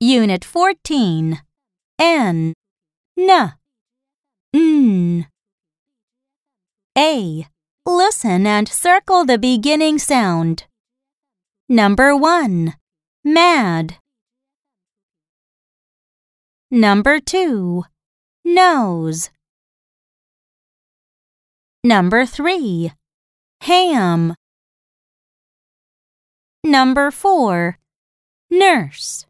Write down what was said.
Unit 14 N. N. N. A. Listen and circle the beginning sound. Number 1 Mad. Number 2 Nose. Number 3 Ham. Number 4. Nurse.